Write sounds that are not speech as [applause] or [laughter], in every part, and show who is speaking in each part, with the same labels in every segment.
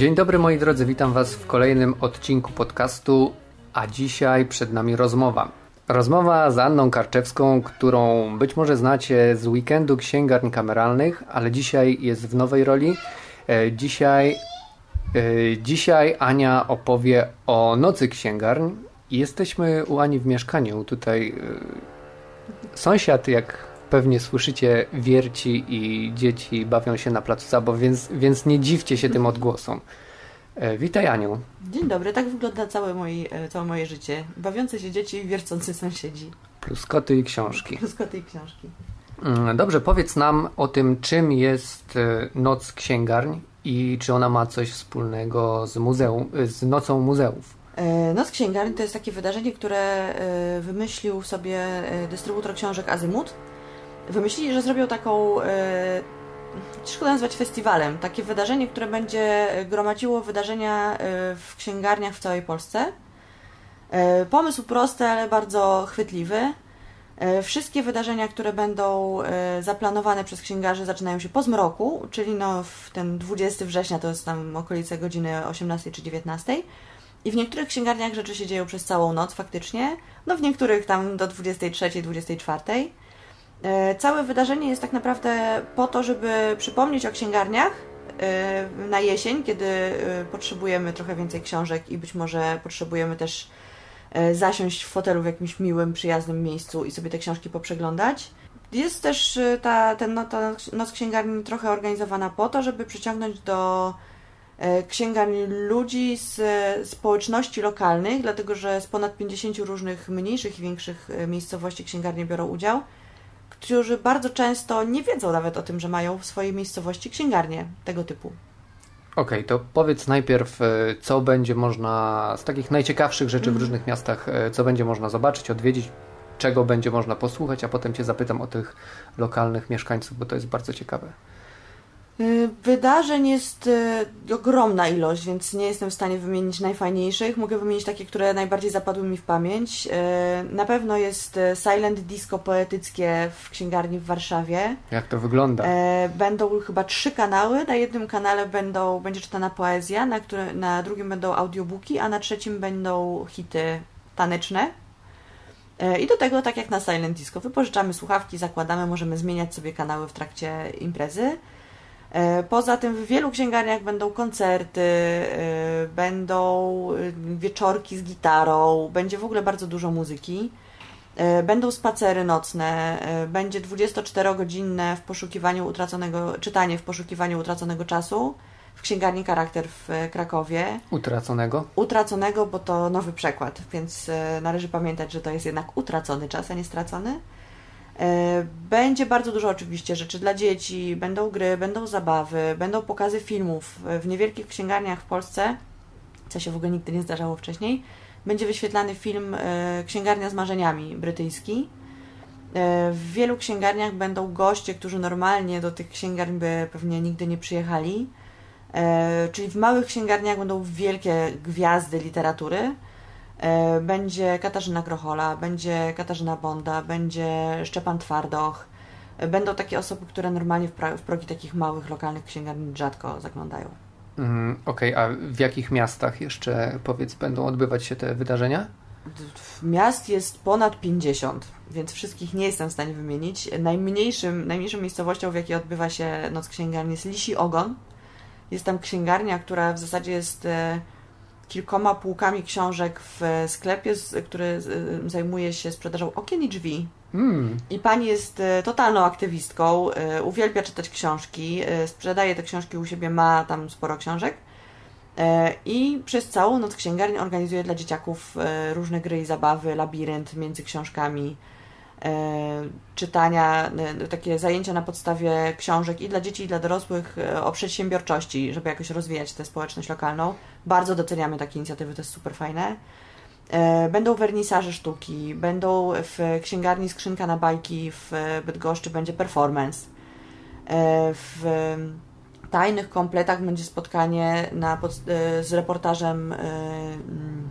Speaker 1: Dzień dobry moi drodzy, witam Was w kolejnym odcinku podcastu, a dzisiaj przed nami rozmowa. Rozmowa z Anną Karczewską, którą być może znacie z weekendu księgarni kameralnych, ale dzisiaj jest w nowej roli. E, dzisiaj, e, dzisiaj Ania opowie o nocy księgarni. Jesteśmy u Ani w mieszkaniu. Tutaj e, sąsiad, jak pewnie słyszycie, wierci i dzieci bawią się na placu zabaw, więc, więc nie dziwcie się tym odgłosom. E, witaj Aniu.
Speaker 2: Dzień dobry, tak wygląda całe moje, e, całe moje życie. Bawiące się dzieci i wiercący sąsiedzi.
Speaker 1: Plus koty i książki.
Speaker 2: Plus koty i książki.
Speaker 1: Mm, dobrze, powiedz nam o tym, czym jest e, Noc Księgarni i czy ona ma coś wspólnego z, muzeum, z Nocą Muzeów.
Speaker 2: Noc Księgarni to jest takie wydarzenie, które wymyślił sobie dystrybutor książek Azymut wymyślili, że zrobią taką, e, szkoda nazwać festiwalem, takie wydarzenie, które będzie gromadziło wydarzenia e, w księgarniach w całej Polsce. E, pomysł prosty, ale bardzo chwytliwy. Wszystkie wydarzenia, które będą zaplanowane przez księgarzy zaczynają się po zmroku, czyli no w ten 20 września to jest tam okolice godziny 18 czy 19. I w niektórych księgarniach rzeczy się dzieją przez całą noc faktycznie, no w niektórych tam do 23, 24. E, całe wydarzenie jest tak naprawdę po to, żeby przypomnieć o księgarniach e, na jesień, kiedy e, potrzebujemy trochę więcej książek i być może potrzebujemy też zasiąść w fotelu w jakimś miłym, przyjaznym miejscu i sobie te książki poprzeglądać. Jest też ta, ten, no, ta noc księgarni trochę organizowana po to, żeby przyciągnąć do księgarni ludzi z społeczności lokalnych, dlatego że z ponad 50 różnych mniejszych i większych miejscowości księgarnie biorą udział którzy bardzo często nie wiedzą nawet o tym, że mają w swojej miejscowości księgarnię tego typu.
Speaker 1: Okej, okay, to powiedz najpierw, e, co będzie można z takich najciekawszych rzeczy w mhm. różnych miastach, e, co będzie można zobaczyć, odwiedzić, czego będzie można posłuchać, a potem Cię zapytam o tych lokalnych mieszkańców, bo to jest bardzo ciekawe.
Speaker 2: Y, wydarzeń jest y, ogromna ilość, więc nie jestem w stanie wymienić najfajniejszych. Mogę wymienić takie, które najbardziej zapadły mi w pamięć. Y, na pewno jest Silent Disco poetyckie w księgarni w Warszawie.
Speaker 1: Jak to wygląda?
Speaker 2: Będą chyba trzy kanały. Na jednym kanale będą, będzie czytana poezja, na, które, na drugim będą audiobooki, a na trzecim będą hity taneczne. I do tego, tak jak na Silent Disco, wypożyczamy słuchawki, zakładamy, możemy zmieniać sobie kanały w trakcie imprezy. E, poza tym w wielu księgarniach będą koncerty, e, będą e, wieczorki z gitarą, będzie w ogóle bardzo dużo muzyki. Będą spacery nocne, będzie 24-godzinne w poszukiwaniu utraconego, czytanie w poszukiwaniu utraconego czasu w księgarni Charakter w Krakowie.
Speaker 1: Utraconego?
Speaker 2: Utraconego, bo to nowy przekład, więc należy pamiętać, że to jest jednak utracony czas, a nie stracony. E, będzie bardzo dużo oczywiście rzeczy dla dzieci, będą gry, będą zabawy, będą pokazy filmów. W niewielkich księgarniach w Polsce, co się w ogóle nigdy nie zdarzało wcześniej, będzie wyświetlany film e, Księgarnia z marzeniami brytyjski. E, w wielu księgarniach będą goście, którzy normalnie do tych księgarni by pewnie nigdy nie przyjechali. Czyli w małych księgarniach będą wielkie gwiazdy literatury E, będzie Katarzyna Grochola, będzie Katarzyna Bonda, będzie Szczepan Twardoch. E, będą takie osoby, które normalnie w, w progi takich małych, lokalnych księgarni rzadko zaglądają.
Speaker 1: Mm, Okej, okay. a w jakich miastach jeszcze, powiedz, będą odbywać się te wydarzenia?
Speaker 2: Miast jest ponad 50, więc wszystkich nie jestem w stanie wymienić. Najmniejszym, najmniejszą miejscowością, w jakiej odbywa się Noc Księgarni jest Lisi Ogon. Jest tam księgarnia, która w zasadzie jest e, kilkoma półkami książek w sklepie, który zajmuje się sprzedażą okien i drzwi. Mm. I pani jest e, totalną aktywistką, e, uwielbia czytać książki, sprzedaje te książki u siebie, ma tam sporo książek. I przez całą noc księgarni organizuje dla dzieciaków różne gry i zabawy, labirynt między książkami, czytania, e, takie zajęcia na podstawie książek i dla dzieci, i dla dorosłych e, o przedsiębiorczości, żeby jakoś rozwijać tę społeczność lokalną. Bardzo doceniamy takie inicjatywy, to jest super fajne. Będą wernisaże sztuki, będą w księgarni Skrzynka na bajki w Bydgoszczy będzie performance. W tajnych kompletach będzie spotkanie na pod, z reportażem mm,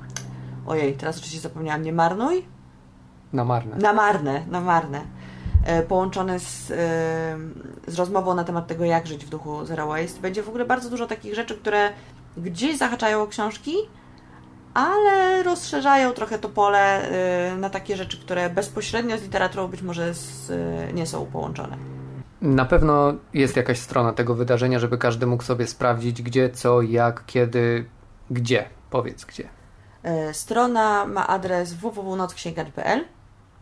Speaker 2: ojej, teraz oczywiście zapomniałam, nie marnuj?
Speaker 1: Na marne.
Speaker 2: Na marne, na marne. E, połączone z, e, z rozmową na temat tego, jak żyć w duchu Zero Waste. Będzie w ogóle bardzo dużo takich rzeczy, które gdzieś zahaczają o książki, ale rozszerzają trochę to pole y, na takie rzeczy, które bezpośrednio z literaturą być może z, nie są połączone.
Speaker 1: Na pewno jest jakaś strona tego wydarzenia, żeby każdy mógł sobie sprawdzić, gdzie, co, jak, kiedy, gdzie. Powiedz gdzie.
Speaker 2: Strona ma adres www.nocksięgarni.pl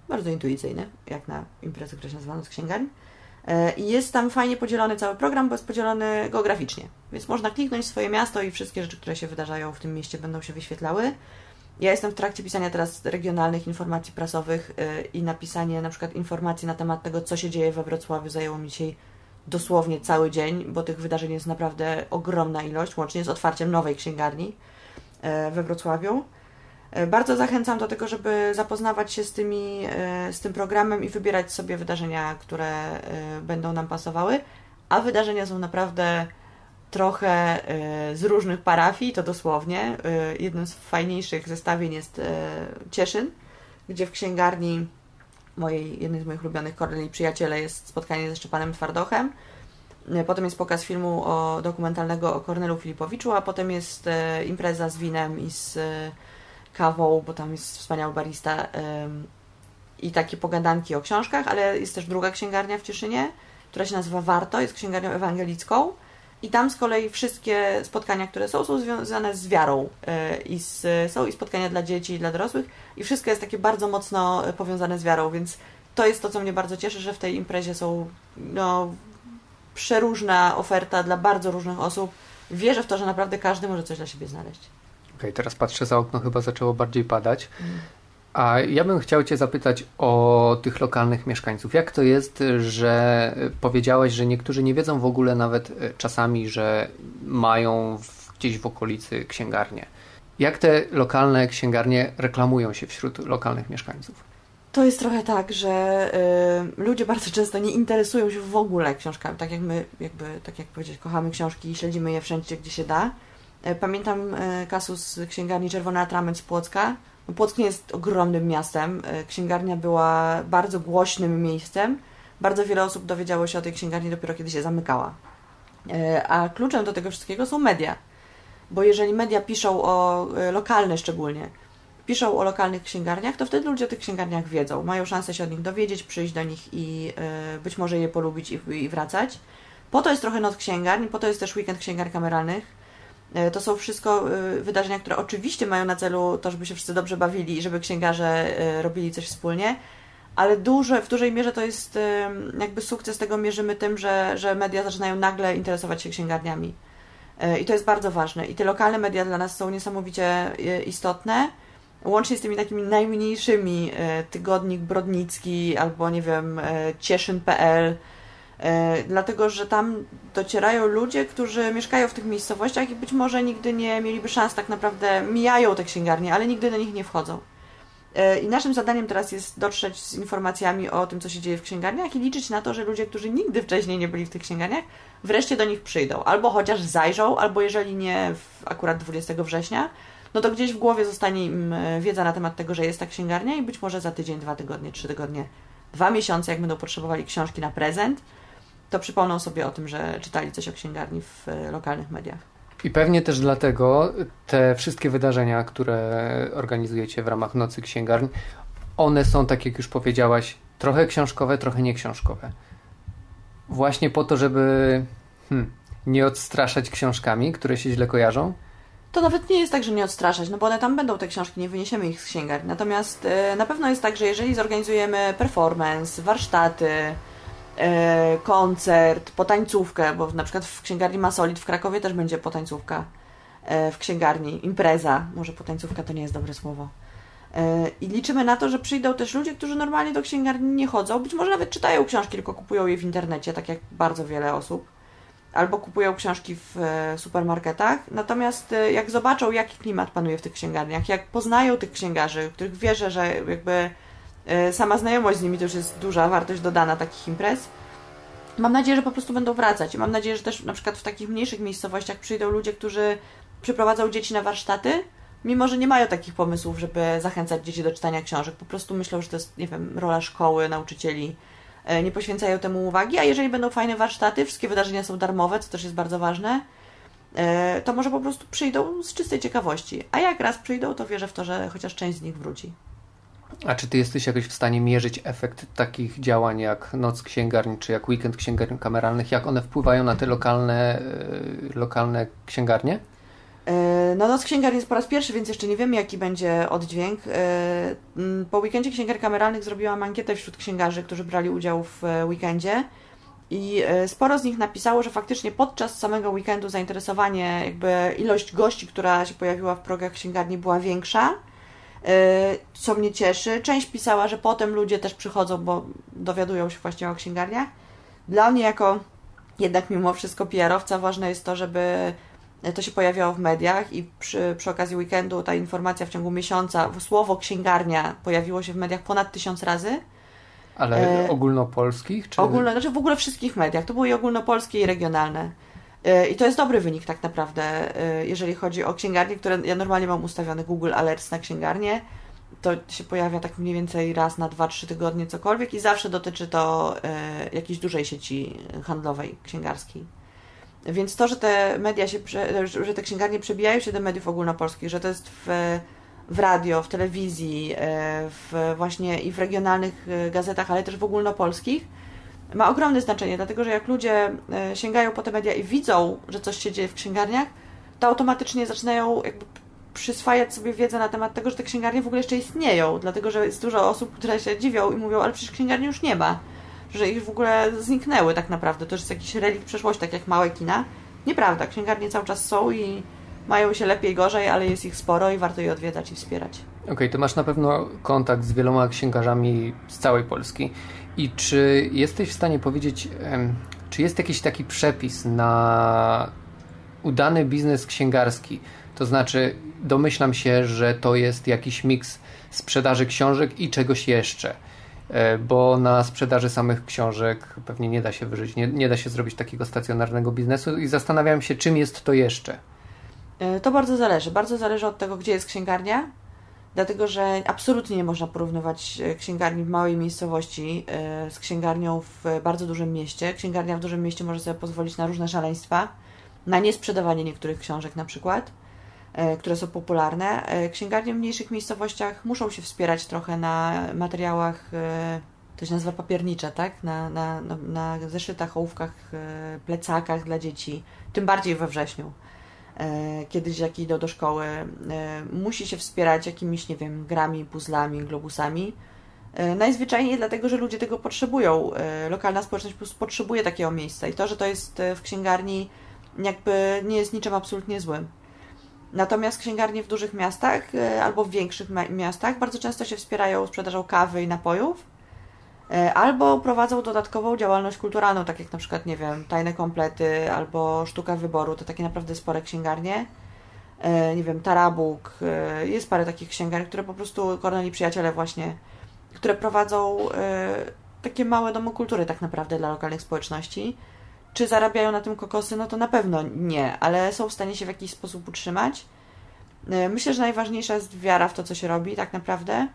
Speaker 2: Bardzo intuicyjny, jak na imprezę, która się nazywa Noc Księgarni. I jest tam fajnie podzielony cały program, bo jest podzielony geograficznie. Więc można kliknąć swoje miasto i wszystkie rzeczy, które się wydarzają w tym mieście będą się wyświetlały. Ja jestem w trakcie pisania teraz regionalnych informacji prasowych y, i napisanie na przykład informacji na temat tego, co się dzieje we Wrocławiu zajęło mi dzisiaj dosłownie cały dzień, bo tych wydarzeń jest naprawdę ogromna ilość, łącznie z otwarciem nowej księgarni y, we Wrocławiu. Y, bardzo zachęcam do tego, żeby zapoznawać się z, tymi, z tym programem i wybierać sobie wydarzenia, które będą nam pasowały, a wydarzenia są naprawdę trochę z różnych parafii, to dosłownie. Jednym z fajniejszych zestawień jest Cieszyn, gdzie w księgarni mojej, jednej z moich ulubionych Korneli Przyjaciele jest spotkanie ze Szczepanem Twardochem. Potem jest pokaz filmu o, dokumentalnego o Kornelu Filipowiczu, a potem jest impreza z winem i z kawą, bo tam jest wspaniały barista i takie pogadanki o książkach, ale jest też druga księgarnia w Cieszynie, która się nazywa Warto, jest księgarnią ewangelicką i tam z kolei wszystkie spotkania, które są, są związane z wiarą. E, I z, są i spotkania dla dzieci, i dla dorosłych. I wszystko jest takie bardzo mocno powiązane z wiarą, więc to jest to, co mnie bardzo cieszy, że w tej imprezie są no, przeróżna oferta dla bardzo różnych osób. Wierzę w to, że naprawdę każdy może coś dla siebie znaleźć.
Speaker 1: Okej, okay, teraz patrzę za okno, chyba zaczęło bardziej padać. Mm. A ja bym chciał Cię zapytać o tych lokalnych mieszkańców. Jak to jest, że powiedziałeś, że niektórzy nie wiedzą w ogóle nawet e, czasami, że mają gdzieś w okolicy księgarnię? Jak te lokalne księgarnie reklamują się wśród lokalnych mieszkańców?
Speaker 2: To jest trochę tak, że y, ludzie bardzo często nie interesują się w ogóle książkami. Tak jak my, jakby, tak jak powiedzieć, kochamy książki i śledzimy je wszędzie, gdzie się da. Y, pamiętam y, kasus księgarni Czerwony Atrament z Płocka, Płock nie jest ogromnym miastem. E, księgarnia była bardzo głośnym miejscem. Bardzo wiele osób dowiedziało się o tej księgarni dopiero kiedy się zamykała. E, a kluczem do tego wszystkiego są media. Bo jeżeli media piszą o e, lokalne szczególnie, piszą o lokalnych księgarniach, to wtedy ludzie o tych księgarniach wiedzą. Mają szansę się od nich dowiedzieć, przyjść do nich i być może je polubić i, wracać. Po to jest trochę noc księgarni, po to jest też weekend księgarni kameralnych E, to są wszystko e, wydarzenia, które oczywiście mają na celu to, żeby się wszyscy dobrze bawili i żeby księgarze e, robili coś wspólnie, ale duże, w dużej mierze to jest jakby sukces tego mierzymy tym, że, że media zaczynają nagle interesować się księgarniami. I to jest bardzo ważne. I te lokalne media dla nas są niesamowicie istotne, łącznie z tymi takimi najmniejszymi, tygodnik Brodnicki albo nie wiem, cieszyn.pl, E, dlatego że tam docierają ludzie, którzy mieszkają w tych miejscowościach i być może nigdy nie mieliby szans, tak naprawdę mijają te księgarnie, ale nigdy do nich nie wchodzą. E, I naszym zadaniem teraz jest dotrzeć z informacjami o tym, co się dzieje w księgarniach i liczyć na to, że ludzie, którzy nigdy wcześniej nie byli w tych księgarniach, wreszcie do nich przyjdą. Albo chociaż zajrzą, albo jeżeli nie akurat 20 września, no to gdzieś w głowie zostanie im e, wiedza na temat tego, że jest ta księgarnia i być może za tydzień, dwa tygodnie, trzy tygodnie, dwa miesiące, jak będą potrzebowali książki na prezent, to przypomną sobie o tym, że czytali coś o księgarni w e, lokalnych mediach.
Speaker 1: I pewnie też dlatego te wszystkie wydarzenia, które organizujecie w ramach Nocy Księgarni, one są, tak jak już powiedziałaś, trochę książkowe, trochę nieksiążkowe. Właśnie po to, żeby hmm, nie odstraszać książkami, które się źle kojarzą.
Speaker 2: To nawet nie jest tak, że nie odstraszać, no bo one tam będą te książki, nie wyniesiemy ich z księgarni. Natomiast yy, na pewno jest tak, że jeżeli zorganizujemy performance, warsztaty, E, koncert, potańcówkę, bo na przykład w księgarni Masolit w Krakowie też będzie potańcówka. E, w księgarni, impreza, może potańcówka to nie jest dobre słowo. E, I liczymy na to, że przyjdą też ludzie, którzy normalnie do księgarni nie chodzą, być może nawet czytają książki, tylko kupują je w internecie, tak jak bardzo wiele osób. Albo kupują książki w supermarketach. Natomiast jak zobaczą, jaki klimat panuje w tych księgarniach, jak poznają tych księgarzy, których wierzę, że jakby E, sama znajomość z nimi to już jest duża wartość dodana takich imprez. Mam nadzieję, że po prostu będą wracać mam nadzieję, że też na przykład w takich mniejszych miejscowościach przyjdą ludzie, którzy przyprowadzą dzieci na warsztaty, mimo że nie mają takich pomysłów, żeby zachęcać dzieci do czytania książek. Po prostu myślą, że to jest, nie wiem, rola szkoły, nauczycieli. E, nie poświęcają temu uwagi, a jeżeli będą fajne warsztaty, wszystkie wydarzenia są darmowe, co też jest bardzo ważne, e, to może po prostu przyjdą z czystej ciekawości. A jak raz przyjdą, to wierzę w to, że chociaż część z nich wróci.
Speaker 1: A czy ty jesteś jakoś w stanie mierzyć efekt takich działań jak Noc Księgarni, czy jak Weekend Księgarni Kameralnych? Jak one wpływają na te lokalne, e, lokalne księgarnie?
Speaker 2: No Noc Księgarni jest po raz pierwszy, więc jeszcze nie wiemy, jaki będzie oddźwięk. E, po weekendzie księgar kameralnych zrobiłam ankietę wśród księgarzy, którzy brali udział w weekendzie. I sporo z nich napisało, że faktycznie podczas samego weekendu zainteresowanie, jakby ilość gości, która się pojawiła w progach księgarni była większa co mnie cieszy. Część pisała, że potem ludzie też przychodzą, bo dowiadują się właśnie o księgarniach. Dla mnie jako jednak mimo wszystko PR-owca ważne jest to, żeby to się pojawiało w mediach i przy, przy okazji weekendu ta informacja w ciągu miesiąca, słowo księgarnia pojawiło się w mediach ponad tysiąc razy.
Speaker 1: Ale e, ogólnopolskich?
Speaker 2: Czy... Ogólno, znaczy w ogóle wszystkich mediach. To były i ogólnopolskie i regionalne. I to jest dobry wynik tak naprawdę, e, jeżeli chodzi o księgarnie, które ja normalnie mam ustawiony Google Alerts na księgarnię. To się pojawia tak mniej więcej raz na 2-3 tygodnie cokolwiek i zawsze dotyczy to e, jakiejś dużej sieci handlowej, księgarskiej. Więc to, że te media się, że te księgarnie przebijają się do mediów ogólnopolskich, że to jest w, w radio, w telewizji, w właśnie i w regionalnych gazetach, ale też w ogólnopolskich, ma ogromne znaczenie, dlatego że jak ludzie e, sięgają po te media i widzą, że coś się dzieje w księgarniach, to automatycznie zaczynają jakby przyswajać sobie wiedzę na temat tego, że te księgarnie w ogóle jeszcze istnieją, dlatego że jest dużo osób, które się dziwią i mówią, ale przecież księgarni już nie ma, że ich w ogóle zniknęły tak naprawdę, to jest jakiś relikt przeszłości, tak jak małe kina. Nieprawda, księgarnie cały czas są i mają się lepiej, gorzej, ale jest ich sporo i warto je odwiedzać i wspierać.
Speaker 1: Okej, okay, ty masz na pewno kontakt z wieloma księgarzami z całej Polski. I czy jesteś w stanie powiedzieć, czy jest jakiś taki przepis na udany biznes księgarski? To znaczy, domyślam się, że to jest jakiś miks sprzedaży książek i czegoś jeszcze, e, bo na sprzedaży samych książek pewnie nie da się wyżyć, nie, nie da się zrobić takiego stacjonarnego biznesu i zastanawiam się, czym jest to jeszcze.
Speaker 2: E, to bardzo zależy. Bardzo zależy od tego, gdzie jest księgarnia, dlatego że absolutnie nie można porównywać e, księgarni w małej miejscowości e, z księgarnią w bardzo dużym mieście. Księgarnia w dużym mieście może sobie pozwolić na różne szaleństwa, na niesprzedawanie niektórych książek na przykład, e, które są popularne. Księgarnie w mniejszych miejscowościach muszą się wspierać trochę na materiałach, to się nazywa papiernicze, tak? Na, na, na, na zeszytach, ołówkach, plecakach dla dzieci, tym bardziej we wrześniu kiedyś jak idą do szkoły, e, musi się wspierać jakimiś, nie wiem, grami, puzzlami, globusami. E, najzwyczajniej dlatego, że ludzie tego potrzebują. Lokalna społeczność potrzebuje takiego miejsca i to, że to jest w księgarni jakby nie jest niczym absolutnie złym. Natomiast księgarnie w dużych miastach albo w większych miastach bardzo często się wspierają sprzedażą kawy i napojów, E, albo prowadzą dodatkową działalność kulturalną, tak jak na przykład, nie wiem, tajne komplety albo sztuka wyboru, to takie naprawdę spore księgarnie. E, nie wiem, Tarabuk, e, jest parę takich księgarni, które po prostu Korneli Przyjaciele właśnie, które prowadzą takie małe domy kultury tak naprawdę dla lokalnych społeczności. Czy zarabiają na tym kokosy? No to na pewno nie, ale są w stanie się w jakiś sposób utrzymać. Myślę, że najważniejsza jest wiara w to, co się robi tak naprawdę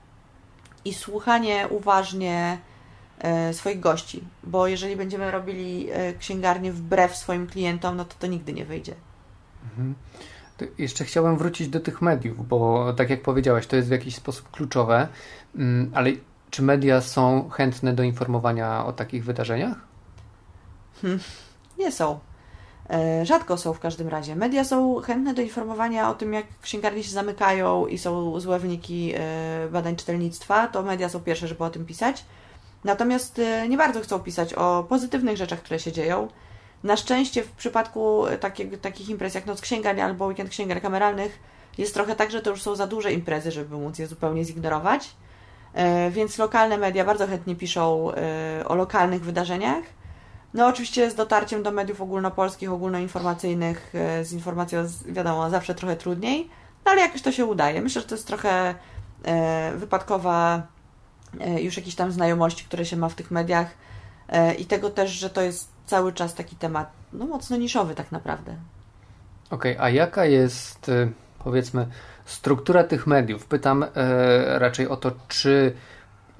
Speaker 2: i słuchanie uważnie E, swoich gości, bo jeżeli będziemy robili e, księgarnię wbrew swoim klientom, no to to nigdy nie wyjdzie.
Speaker 1: Mhm. Jeszcze chciałem wrócić do tych mediów, bo tak jak powiedziałeś, to jest w jakiś sposób kluczowe, mm, ale czy media są chętne do informowania o takich wydarzeniach?
Speaker 2: Hmm, nie są. E, rzadko są w każdym razie. Media są chętne do informowania o tym, jak księgarnie się zamykają i są złe wyniki badań czytelnictwa. To media są pierwsze, żeby o tym pisać. Natomiast y, nie bardzo chcą pisać o pozytywnych rzeczach, które się dzieją. Na szczęście w przypadku takie, takich imprez jak Noc Księgarni albo Weekend Księgarni Kameralnych jest trochę tak, że to już są za duże imprezy, żeby móc je zupełnie zignorować. E, więc lokalne media bardzo chętnie piszą e, o lokalnych wydarzeniach. No oczywiście z dotarciem do mediów ogólnopolskich, ogólnoinformacyjnych, e, z informacją wiadomo zawsze trochę trudniej, no ale jakoś to się udaje. Myślę, że to jest trochę wypadkowa E, już jakieś tam znajomości, które się ma w tych mediach e, i tego też, że to jest cały czas taki temat no, mocno niszowy tak naprawdę.
Speaker 1: Okej, okay, a jaka jest e, powiedzmy struktura tych mediów? Pytam raczej o to, czy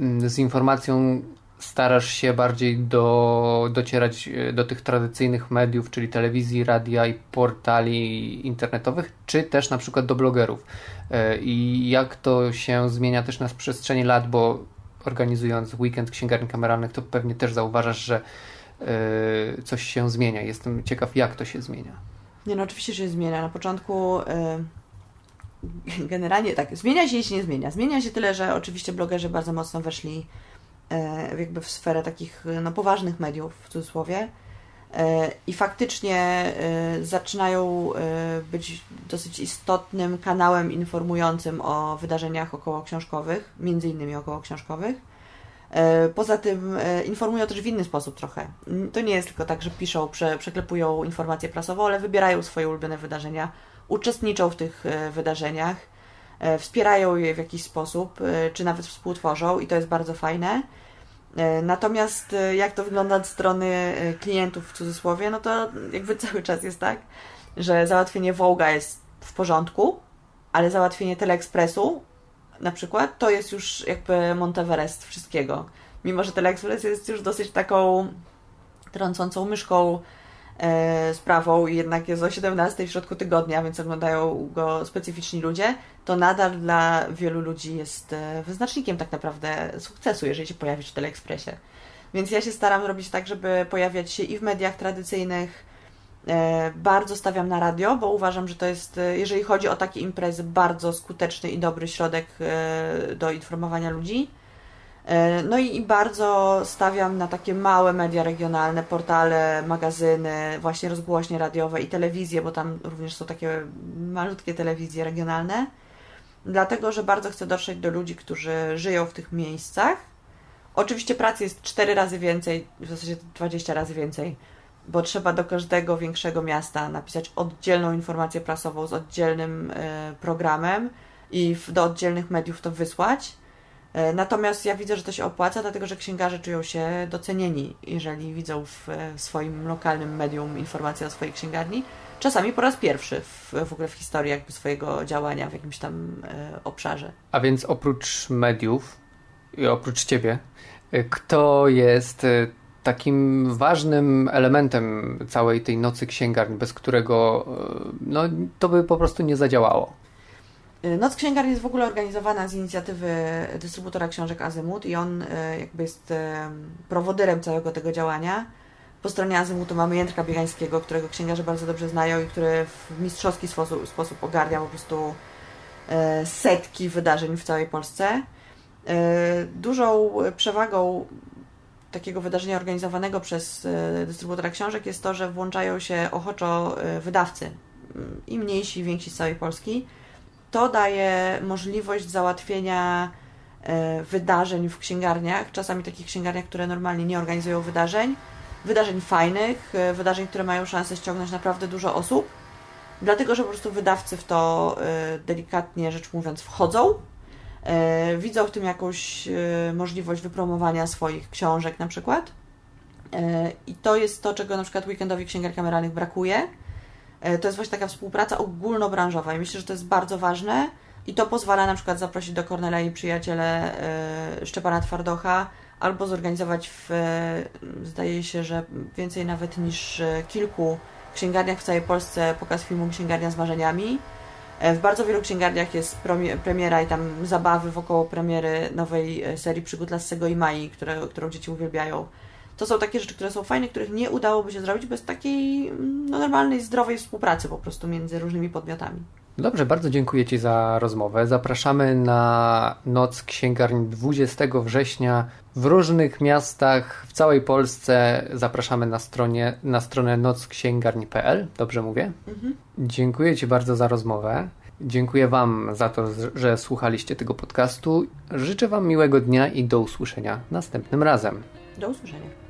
Speaker 1: mm, z informacją starasz się bardziej do, docierać e, do tych tradycyjnych mediów, czyli telewizji, radia i portali internetowych, czy też na przykład do blogerów. E, I jak to się zmienia też na przestrzeni lat, bo organizując weekend księgarni kameralnych, to pewnie też zauważasz, że e, coś się zmienia. Jestem ciekaw, jak to się zmienia.
Speaker 2: Nie, no oczywiście, że się zmienia. Na początku generalnie tak, zmienia się i się nie zmienia. Zmienia się tyle, że oczywiście blogerzy bardzo mocno weszli E, jakby w sferę takich no, poważnych mediów w cudzysłowie. E, I faktycznie e, zaczynają być dosyć istotnym kanałem informującym o wydarzeniach około książkowych, między innymi około książkowych. Poza tym informują też w inny sposób trochę. To nie jest tylko tak, że piszą, prze, przeklepują informacje prasowe, ale wybierają swoje ulubione wydarzenia, uczestniczą w tych wydarzeniach, wspierają je w jakiś sposób, czy nawet współtworzą i to jest bardzo fajne. E, natomiast e, jak to wygląda od strony e, klientów w cudzysłowie, no to jakby [laughs] cały czas jest tak, że załatwienie Wołga jest w porządku, ale załatwienie Teleekspresu na przykład to jest już jakby Monteverest wszystkiego. Mimo, że Teleexpress jest już dosyć taką trącącą myszką sprawą i jednak jest o 17 w środku tygodnia, więc oglądają go specyficzni ludzie, to nadal dla wielu ludzi jest e, wyznacznikiem tak naprawdę sukcesu, jeżeli się pojawi w Teleekspresie. Więc ja się staram robić tak, żeby pojawiać się i w mediach tradycyjnych. E, bardzo stawiam na radio, bo uważam, że to jest, e, jeżeli chodzi o takie imprezy, bardzo skuteczny i dobry środek do informowania ludzi. No i, bardzo stawiam na takie małe media regionalne, portale, magazyny, właśnie rozgłośnie radiowe i telewizje, bo tam również są takie malutkie telewizje regionalne dlatego że bardzo chcę dotrzeć do ludzi, którzy żyją w tych miejscach. Oczywiście pracy jest 4 razy więcej, w zasadzie 20 razy więcej, bo trzeba do każdego większego miasta napisać oddzielną informację prasową z oddzielnym y, programem i do oddzielnych mediów to wysłać. E, natomiast ja widzę, że to się opłaca, dlatego że księgarze czują się docenieni, jeżeli widzą w, w swoim lokalnym medium informację o swojej księgarni czasami po raz pierwszy w, w ogóle w historii jakby swojego działania w jakimś tam e, obszarze.
Speaker 1: A więc oprócz mediów i oprócz ciebie, e, kto jest e, takim ważnym elementem całej tej nocy księgarni, bez którego e, no, to by po prostu nie zadziałało?
Speaker 2: Noc Księgarni jest w ogóle organizowana z inicjatywy dystrybutora książek Azymut i on jakby jest prowodyrem całego tego działania. Po stronie Azymutu mamy Jędrka Biegańskiego, którego księgarze bardzo dobrze znają i który w mistrzowski sposób, sposób ogarnia po prostu setki wydarzeń w całej Polsce. Dużą przewagą takiego wydarzenia organizowanego przez dystrybutora książek jest to, że włączają się ochoczo wydawcy, i mniejsi, i więksi z całej Polski. To daje możliwość załatwienia wydarzeń w księgarniach, czasami takich księgarniach, które normalnie nie organizują wydarzeń, wydarzeń fajnych, e, wydarzeń, które mają szansę ściągnąć naprawdę dużo osób, dlatego że po prostu wydawcy w to e, delikatnie rzecz mówiąc wchodzą, e, widzą w tym jakąś możliwość wypromowania swoich książek na przykład. I to jest to, czego na przykład weekendowi księgar kameralnych brakuje. To jest właśnie taka współpraca ogólnobranżowa i myślę, że to jest bardzo ważne i to pozwala na przykład zaprosić do Kornela i przyjaciele Szczepana Twardocha, albo zorganizować w, zdaje się, że więcej nawet niż kilku księgarniach w całej Polsce pokaz filmu Księgarnia z marzeniami. W bardzo wielu księgarniach jest premiera i tam zabawy wokoło premiery nowej e, serii przygód Lassego i Mai, które, którą dzieci uwielbiają. To są takie rzeczy, które są fajne, których nie udałoby się zrobić bez takiej no, normalnej, zdrowej współpracy po prostu między różnymi podmiotami.
Speaker 1: Dobrze, bardzo dziękuję Ci za rozmowę. Zapraszamy na Noc Księgarni 20 września w różnych miastach w całej Polsce. Zapraszamy na, stronie, na stronę nocksięgarni.pl. Dobrze mówię? Mhm. Dziękuję Ci bardzo za rozmowę. Dziękuję Wam za to, że słuchaliście tego podcastu. Życzę Wam miłego dnia i do usłyszenia następnym razem.
Speaker 2: Do usłyszenia.